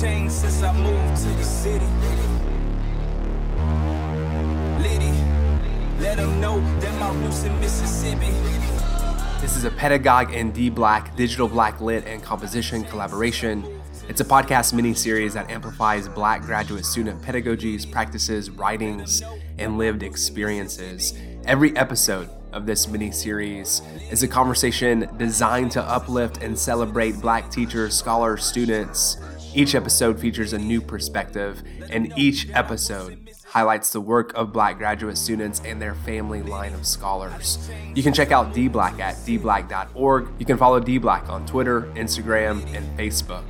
changed since I moved to the city. Liddy, let them know that my roots in Mississippi. This is a Pedagogue and DBLAC digital black lit and composition collaboration. It's a podcast mini series that amplifies black graduate student pedagogies, practices, writings, and lived experiences. Every episode of this mini series is a conversation designed to uplift and celebrate black teachers, scholars, students. Each episode features a new perspective, and each episode highlights the work of black graduate students and their family line of scholars. You can check out DBLAC at dblac.org. You can follow DBLAC on Twitter, Instagram, and Facebook.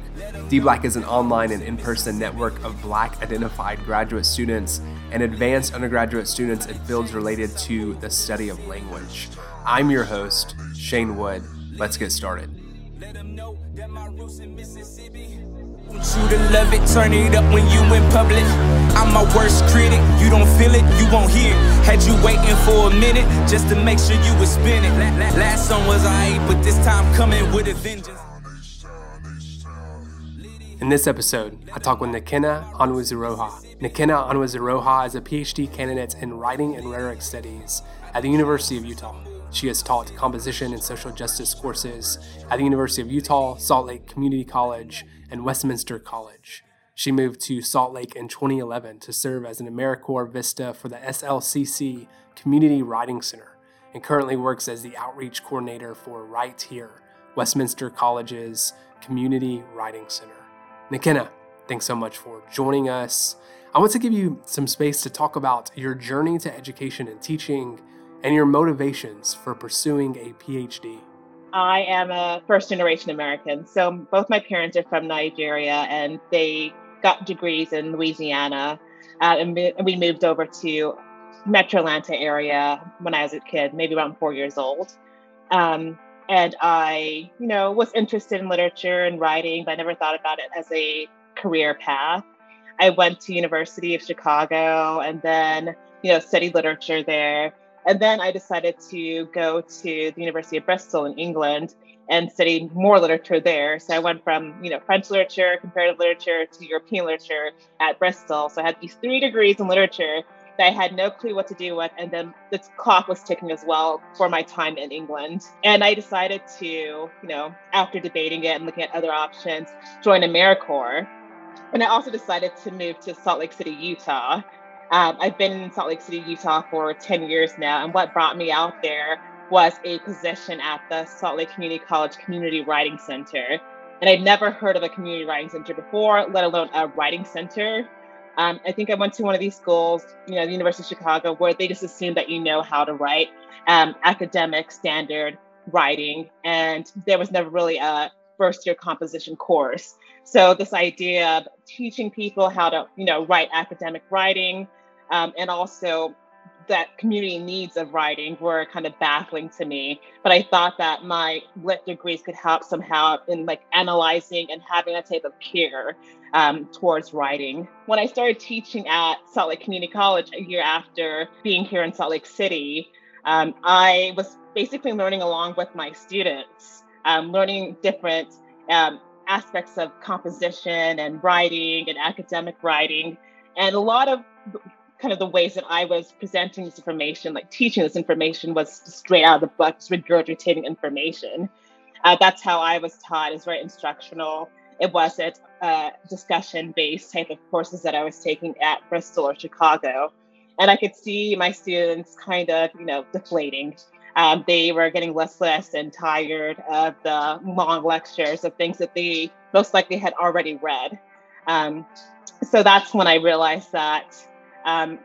DBLAC is an online and in person network of black identified graduate students and advanced undergraduate students in fields related to the study of language. I'm your host, Shane Wood. Let's get started. You to love it, turn it up when you in public. I'm my worst critic, you don't feel it, you won't hear it. Had you waiting for a minute just to make sure you was spinning. Last song was I, but this time coming with a vengeance. In this episode, I talk with Nekena Onwuziroha. Nekena Onwuziroha is a PhD candidate in Writing and Rhetoric Studies at the University of Utah. She has taught composition and social justice courses at the University of Utah, Salt Lake Community College, and Westminster College. She moved to Salt Lake in 2011 to serve as an AmeriCorps Vista for the SLCC Community Writing Center and currently works as the outreach coordinator for Write Here, Westminster College's Community Writing Center. Nekena, thanks so much for joining us. I want to give you some space to talk about your journey to education and teaching and your motivations for pursuing a PhD. I am a first generation American. So both my parents are from Nigeria and they got degrees in Louisiana. Uh, and we moved over to Metro Atlanta area when I was a kid, maybe around four years old. Um, and I, you know, was interested in literature and writing, but I never thought about it as a career path. I went to University of Chicago and then, you know, studied literature there. And then I decided to go to the University of Bristol in England and study more literature there. So I went from, you know, French literature, comparative literature to European literature at Bristol. So I had these three degrees in literature that I had no clue what to do with. And then the clock was ticking as well for my time in England. And I decided to, you know, after debating it and looking at other options, join AmeriCorps. And I also decided to move to Salt Lake City, Utah. Um, I've been in Salt Lake City, Utah for 10 years now. And what brought me out there was a position at the Salt Lake Community College Community Writing Center. And I'd never heard of a community writing center before, let alone a writing center. Um, I think I went to one of these schools, you know, the University of Chicago, where they just assume that you know how to write um, academic standard writing, and there was never really a first year composition course. So this idea of teaching people how to, you know, write academic writing, um, and also that community needs of writing were kind of baffling to me. But I thought that my lit degrees could help somehow in like analyzing and having a type of care um, towards writing. When I started teaching at Salt Lake Community College a year after being here in Salt Lake City, um, I was basically learning along with my students, um, learning different um, aspects of composition and writing and academic writing. And a lot of kind of the ways that I was presenting this information, like teaching this information, was straight out of the book, just regurgitating information. Uh, that's how I was taught. It's very instructional. It wasn't uh, discussion-based type of courses that I was taking at Bristol or Chicago, and I could see my students kind of, you know, deflating. Um, they were getting listless and tired of the long lectures of things that they most likely had already read. Um, so that's when I realized that um,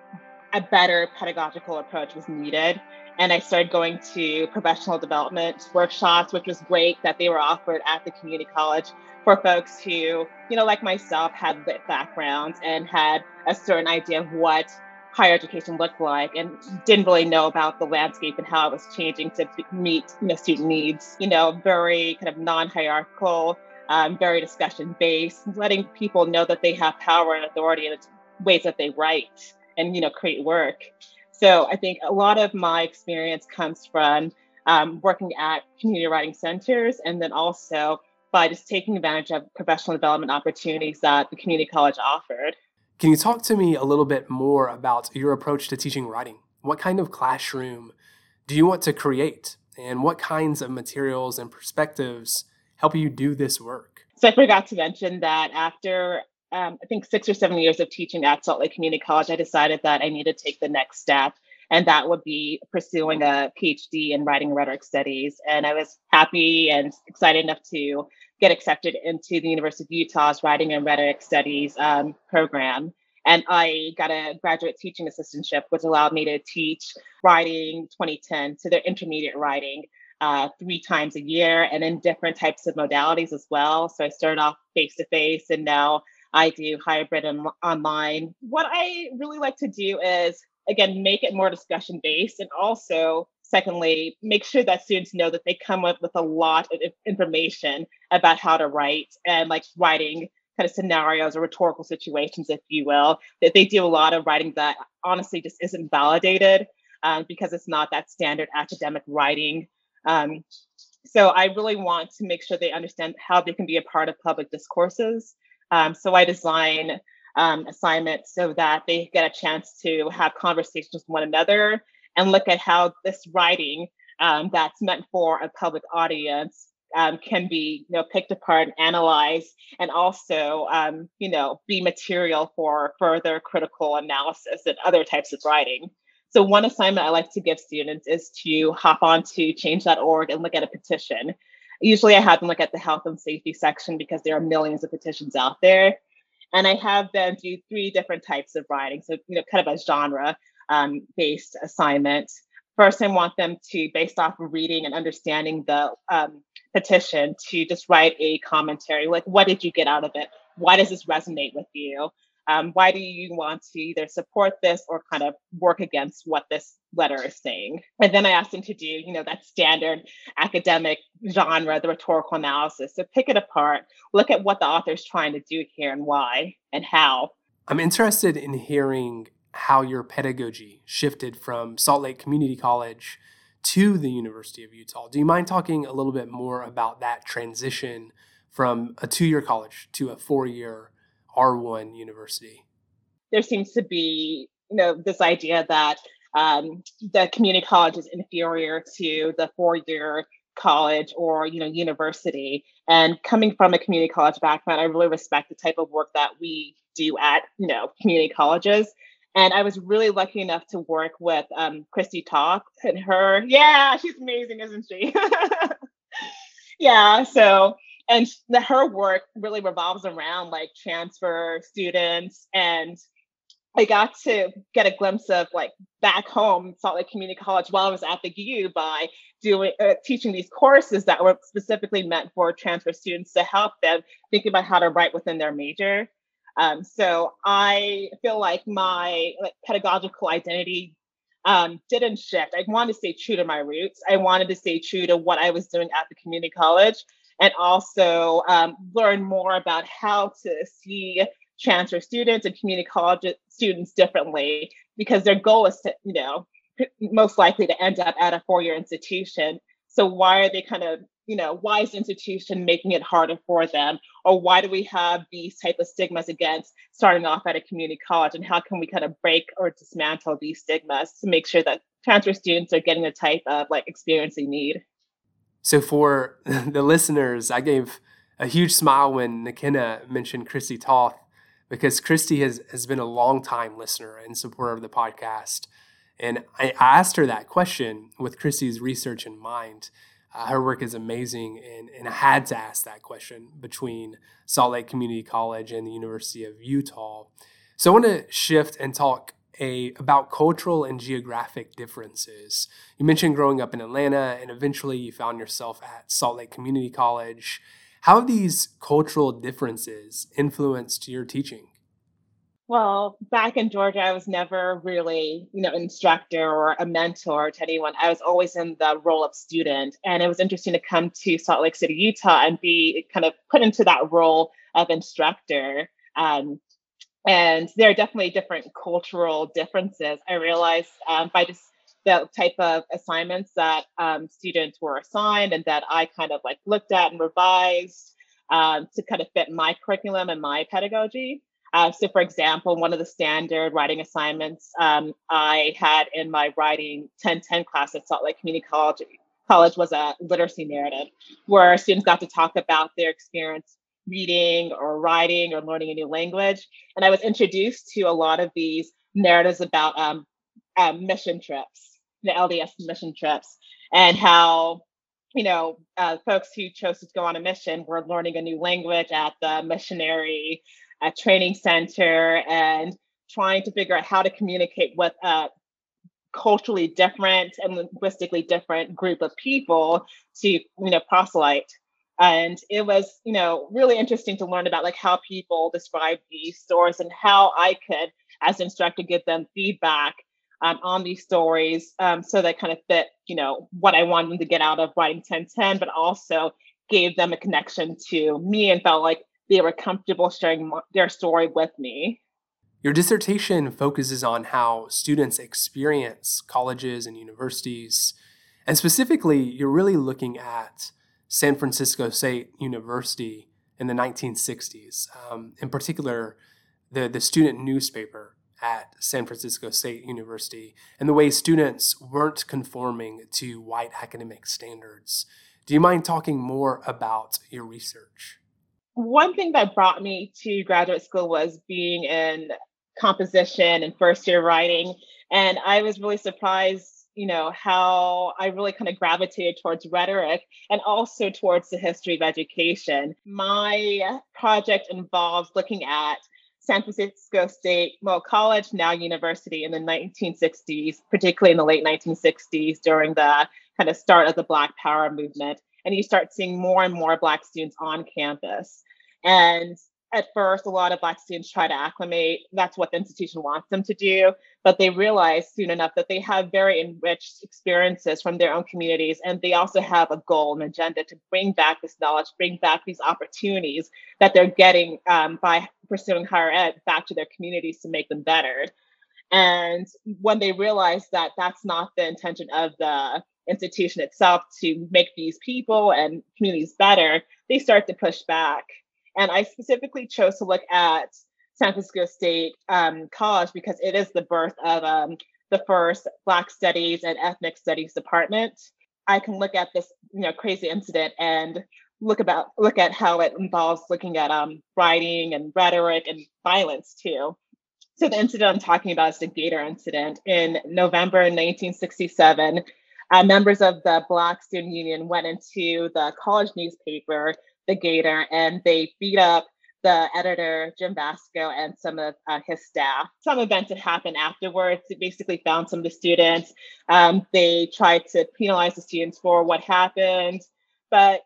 a better pedagogical approach was needed. And I started going to professional development workshops, which was great that they were offered at the community college for folks who, you know, like myself, had lit backgrounds and had a certain idea of what higher education looked like and didn't really know about the landscape and how it was changing to meet you know student needs you know very kind of non-hierarchical um, very discussion based letting people know that they have power and authority in ways that they write and you know create work so i think a lot of my experience comes from um, working at community writing centers and then also by just taking advantage of professional development opportunities that the community college offered. Can you talk to me a little bit more about your approach to teaching writing? What kind of classroom do you want to create? And what kinds of materials and perspectives help you do this work? So I forgot to mention that after um, I think six or seven years of teaching at Salt Lake Community College, I decided that I needed to take the next step, and that would be pursuing a PhD in writing and rhetoric studies. And I was happy and excited enough to get accepted into the University of Utah's writing and rhetoric studies um, program. And I got a graduate teaching assistantship, which allowed me to teach writing 2010 to their intermediate writing uh, three times a year and in different types of modalities as well. So I started off face to face and now I do hybrid and online. What I really like to do is, again, make it more discussion based and also secondly make sure that students know that they come up with a lot of information about how to write and like writing kind of scenarios or rhetorical situations, if you will, that they do a lot of writing that honestly just isn't validated um, because it's not that standard academic writing. Um, so I really want to make sure they understand how they can be a part of public discourses. Um, so I design um, assignments so that they get a chance to have conversations with one another and look at how this writing um, that's meant for a public audience um, can be you know picked apart and analyzed and also um, you know be material for further critical analysis and other types of writing. So one assignment i like to give students is to hop on to change.org and look at a petition usually i have them look at the health and safety section because there are millions of petitions out there. And i have them do three different types of writing so you know kind of a genre um, based assignment. First i want them to based off of reading and understanding the um, petition to just write a commentary like what did you get out of it? Why does this resonate with you um, why do you want to either support this or kind of work against what this letter is saying and then i asked them to do you know that standard academic genre the rhetorical analysis so pick it apart look at what the author is trying to do here and why and how i'm interested in hearing how your pedagogy shifted from salt lake community college to the University of Utah. Do you mind talking a little bit more about that transition from a two year college to a four year R1 university? There seems to be, you know, this idea that um, the community college is inferior to the four year college or you know university and coming from a community college background i really respect the type of work that we do at you know community colleges and I was really lucky enough to work with um, Christie Toth and her. Yeah, she's amazing, isn't she? yeah. So, and the, her work really revolves around like transfer students. And I got to get a glimpse of like back home, Salt Lake Community College, while I was at the U by doing uh, teaching these courses that were specifically meant for transfer students to help them think about how to write within their major. Um, so I feel like my like, pedagogical identity um, didn't shift. I wanted to stay true to my roots. I wanted to stay true to what I was doing at the community college and also um, learn more about how to see transfer students and community college students differently because their goal is to, you know, most likely to end up at a four-year institution. So why are they kind of you know, why is the institution making it harder for them? Or why do we have these type of stigmas against starting off at a community college? And how can we kind of break or dismantle these stigmas to make sure that transfer students are getting the type of like experience they need? So for the listeners, I gave a huge smile when McKenna mentioned Christie Toth because Christie has, has been a long time listener and supporter of the podcast. And I asked her that question with Christie's research in mind. Uh, her work is amazing, and, and I had to ask that question between Salt Lake Community College and the University of Utah. So I want to shift and talk a, about cultural and geographic differences. You mentioned growing up in Atlanta, and eventually you found yourself at Salt Lake Community College. How have these cultural differences influenced your teaching? Well, back in Georgia, I was never really, you know, instructor or a mentor to anyone. I was always in the role of student. And it was interesting to come to Salt Lake City, Utah and be kind of put into that role of instructor. Um, and there are definitely different cultural differences. I realized um, by just the type of assignments that um, students were assigned and that I kind of like looked at and revised um, to kind of fit my curriculum and my pedagogy. Uh, so, for example, one of the standard writing assignments um, I had in my writing 1010 class at Salt Lake Community College, College was a literacy narrative where students got to talk about their experience reading or writing or learning a new language. And I was introduced to a lot of these narratives about um, um, mission trips, the LDS mission trips, and how you know uh, folks who chose to go on a mission were learning a new language at the missionary uh, training center and trying to figure out how to communicate with a culturally different and linguistically different group of people to you know proselyte and it was you know really interesting to learn about like how people describe these stories and how i could as instructor give them feedback um, on these stories um, so that kind of fit you know what i wanted them to get out of writing 1010 but also gave them a connection to me and felt like they were comfortable sharing their story with me. Your dissertation focuses on how students experience colleges and universities and specifically you're really looking at San Francisco State University in the 1960s. Um, in particular, the, the student newspaper at San Francisco State University and the way students weren't conforming to white academic standards. Do you mind talking more about your research? One thing that brought me to graduate school was being in composition and first year writing. And I was really surprised you know how i really kind of gravitated towards rhetoric and also towards the history of education. My project involves looking at san francisco state well college now university in the 1960s particularly in the late 1960s during the kind of start of the black power movement and you start seeing more and more black students on campus. And at first, a lot of Black students try to acclimate. That's what the institution wants them to do. But they realize soon enough that they have very enriched experiences from their own communities. And they also have a goal, an agenda to bring back this knowledge, bring back these opportunities that they're getting um, by pursuing higher ed back to their communities to make them better. And when they realize that that's not the intention of the institution itself to make these people and communities better, they start to push back and I specifically chose to look at San Francisco State um, College because it is the birth of um, the first Black Studies and Ethnic Studies department. I can look at this, you know, crazy incident and look about look at how it involves looking at um, writing and rhetoric and violence too. So the incident I'm talking about is the Gator incident in November 1967. Uh, members of the Black Student Union went into the college newspaper the Gator, and they beat up the editor Jim Vaszko and some of uh, his staff. Some events that happened afterwards. They basically found some of the students. Um, they tried to penalize the students for what happened, but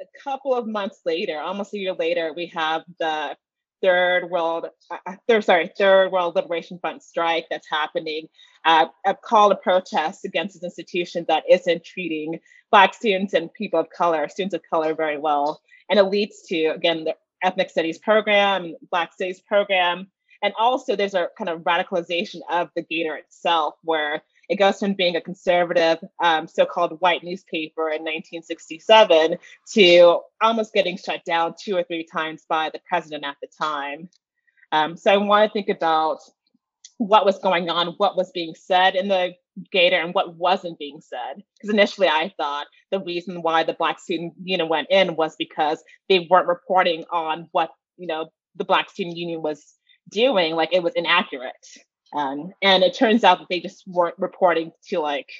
a couple of months later, almost a year later, we have the third world uh, uh third sorry third world liberation front strike that's happening uh, a call to protest against this institution that isn't treating black students and people of color students of color very well and it leads to again the ethnic studies program black studies program and also there's a kind of radicalization of the gator itself where it goes from being a conservative um, so-called white newspaper in 1967 to almost getting shut down two or three times by the president at the time. Um, so i want to think about what was going on what was being said in the Gator and what wasn't being said. Because initially I thought the reason why the Black Student Union went in was because they weren't reporting on what, you know, the Black Student Union was doing, like it was inaccurate. Um, and it turns out that they just weren't reporting to like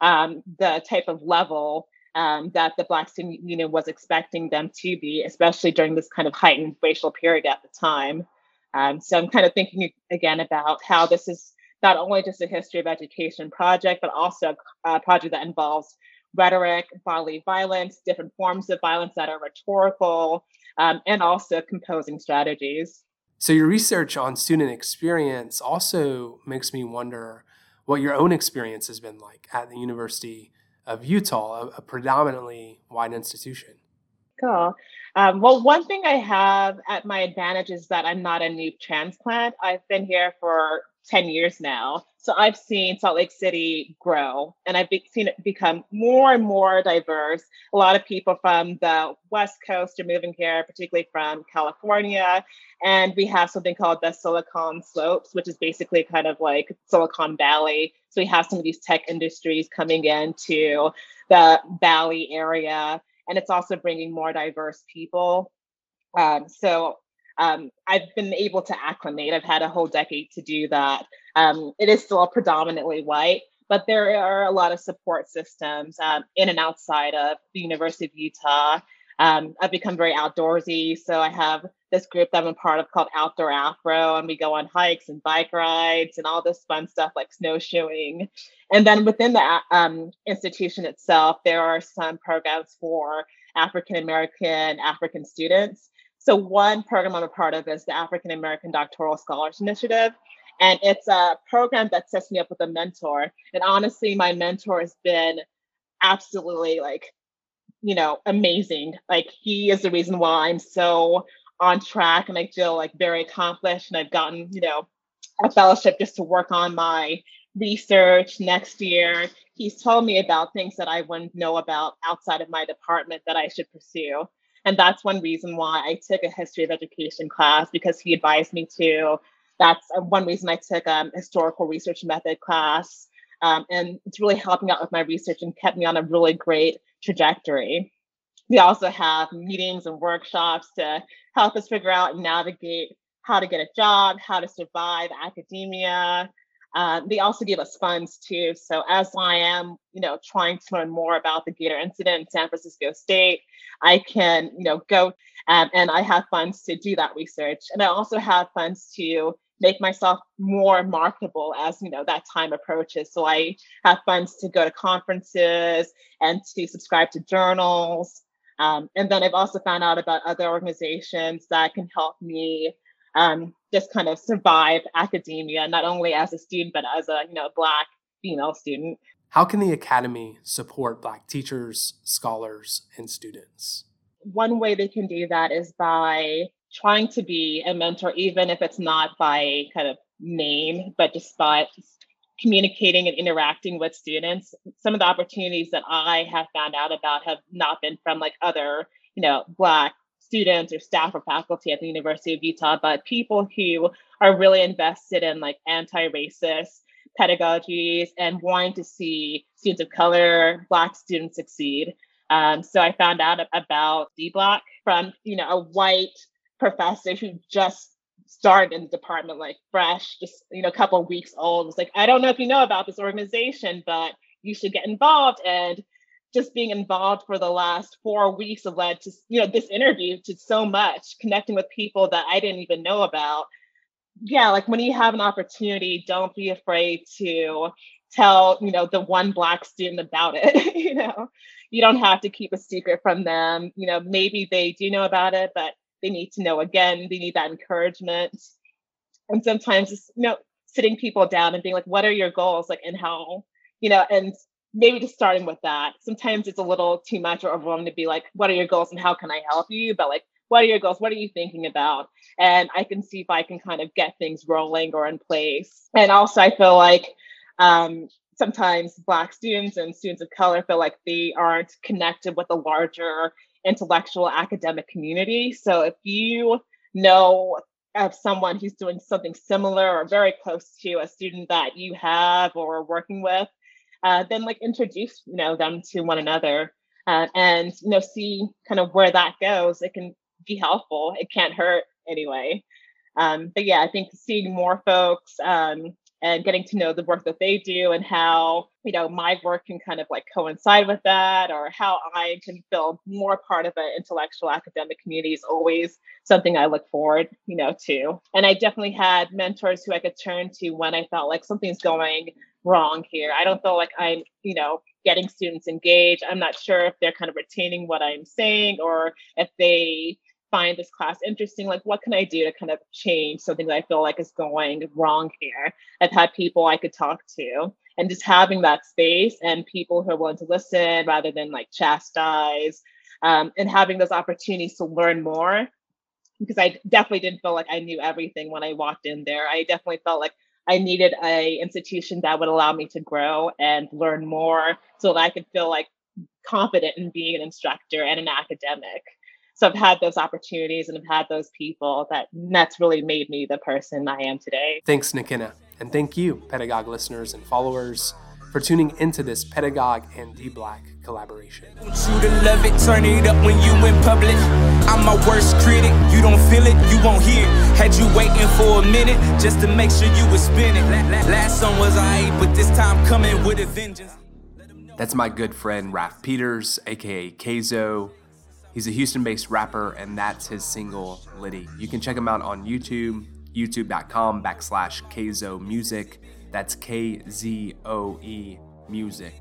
um, the type of level um, that the Black Student Union was expecting them to be, especially during this kind of heightened racial period at the time. Um, so I'm kind of thinking again about how this is not only just a history of education project, but also a project that involves rhetoric, bodily violence, different forms of violence that are rhetorical, um, and also composing strategies. So, your research on student experience also makes me wonder what your own experience has been like at the University of Utah, a, a predominantly white institution. Cool. Um, well, one thing I have at my advantage is that I'm not a new transplant. I've been here for 10 years now. So I've seen Salt Lake City grow and I've seen it become more and more diverse. A lot of people from the West Coast are moving here, particularly from California. And we have something called the Silicon Slopes, which is basically kind of like Silicon Valley. So we have some of these tech industries coming into the Valley area. And it's also bringing more diverse people. Um, so um, I've been able to acclimate. I've had a whole decade to do that. Um, it is still predominantly white, but there are a lot of support systems um, in and outside of the University of Utah. Um, I've become very outdoorsy, so I have this group that I'm a part of called Outdoor Afro, and we go on hikes and bike rides and all this fun stuff like snowshoeing. And then within the um, institution itself, there are some programs for African American African students. So one program I'm a part of is the African American Doctoral Scholars Initiative. And it's a program that sets me up with a mentor. And honestly, my mentor has been absolutely like, you know, amazing. Like he is the reason why I'm so on track and I feel like very accomplished. And I've gotten, you know, a fellowship just to work on my research next year. He's told me about things that I wouldn't know about outside of my department that I should pursue. And that's one reason why I took a history of education class because he advised me to. That's uh, one reason I took a um, historical research method class. Um, and it's really helping out with my research and kept me on a really great trajectory. We also have meetings and workshops to help us figure out and navigate how to get a job, how to survive academia, uh, they also give us funds too. So as I am, you know, trying to learn more about the Gator incident in San Francisco State, I can, you know, go um, and I have funds to do that research. And I also have funds to make myself more marketable as you know that time approaches. So I have funds to go to conferences and to subscribe to journals. Um, and then I've also found out about other organizations that can help me um, just kind of survive academia, not only as a student, but as a, you know, Black female student. How can the Academy support Black teachers, scholars, and students? One way they can do that is by trying to be a mentor, even if it's not by kind of name, but just by communicating and interacting with students. Some of the opportunities that I have found out about have not been from like other, you know, Black students or staff or faculty at the University of Utah, but people who are really invested in like anti-racist pedagogies and wanting to see students of color, Black students succeed. Um, so I found out about DBLAC from you know a white professor who just started in the department like fresh, just you know a couple weeks old. It's like I don't know if you know about this organization, but you should get involved. And just being involved for the last four weeks have led to you know this interview to so much connecting with people that i didn't even know about. Yeah like when you have an opportunity don't be afraid to tell you know the one black student about it you know? You don't have to keep a secret from them you know maybe they do know about it but they need to know again they need that encouragement. And sometimes just you know sitting people down and being like what are your goals? like and how you know and maybe just starting with that. Sometimes it's a little too much or overwhelming to be like, what are your goals and how can I help you? But like, what are your goals? What are you thinking about? And I can see if I can kind of get things rolling or in place. And also, I feel like um, sometimes Black students and students of color feel like they aren't connected with the larger intellectual academic community. So if you know of someone who's doing something similar or very close to a student that you have or are working with, uh, then like introduce you know them to one another uh, and you know see kind of where that goes. It can be helpful. It can't hurt anyway. Um, but yeah i think seeing more folks um, and getting to know the work that they do and how you know my work can kind of like coincide with that or how i can feel more part of an intellectual academic community is always something i look forward you know to. And i definitely had mentors who i could turn to when i felt like something's going wrong here. I don't feel like I'm, you know, getting students engaged. I'm not sure if they're kind of retaining what I'm saying or if they find this class interesting. Like, what can I do to kind of change something that I feel like is going wrong here? I've had people I could talk to, and just having that space and people who are willing to listen rather than like chastise, um, and having those opportunities to learn more. Because I definitely didn't feel like I knew everything when I walked in there. I definitely felt like I needed a institution that would allow me to grow and learn more so that I could feel like confident in being an instructor and an academic. So I've had those opportunities and I've had those people that that's really made me the person I am today. Thanks, Nikina. And thank you, Pedagogue listeners and followers, for tuning into this Pedagogue and DBLAC collaboration. You to love it, turn it up when you in public. I'm my worst critic, you don't feel it, you won't hear it. Had you waiting for a minute just to make sure you was spinning. Last song was I, but this time coming with a vengeance. That's my good friend Raph Peters, aka Kayzo. He's a Houston based rapper, and that's his single, Liddy. You can check him out on YouTube, youtube.com backslash Kayzo Music. That's K Z O E Music.